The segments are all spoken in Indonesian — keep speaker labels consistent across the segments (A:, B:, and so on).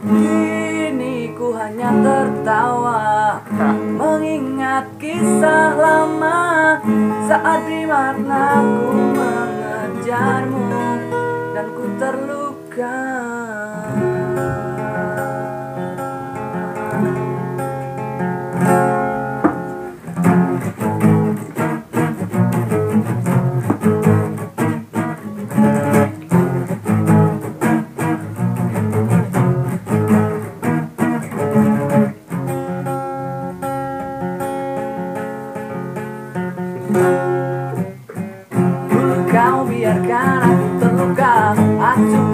A: Kini ku hanya tertawa Mengingat kisah lama. Saat di mana ku mengejarmu Dan ku terluka. gana, todo caso, a tu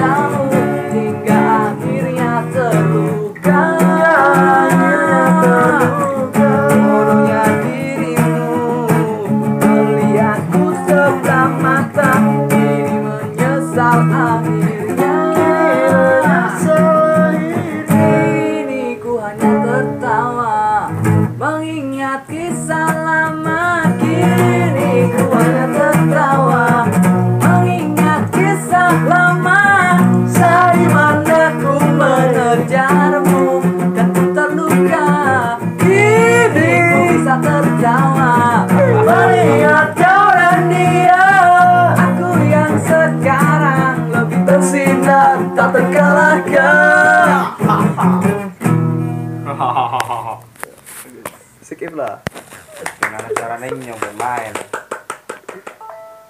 A: cintamu hingga akhirnya terluka. Bodohnya dirimu melihatku sebelah mata Kini menyesal akhirnya. Ini ku hanya tertawa mengingat kisah lama kita
B: skip lah.
C: Gimana caranya nyoba main?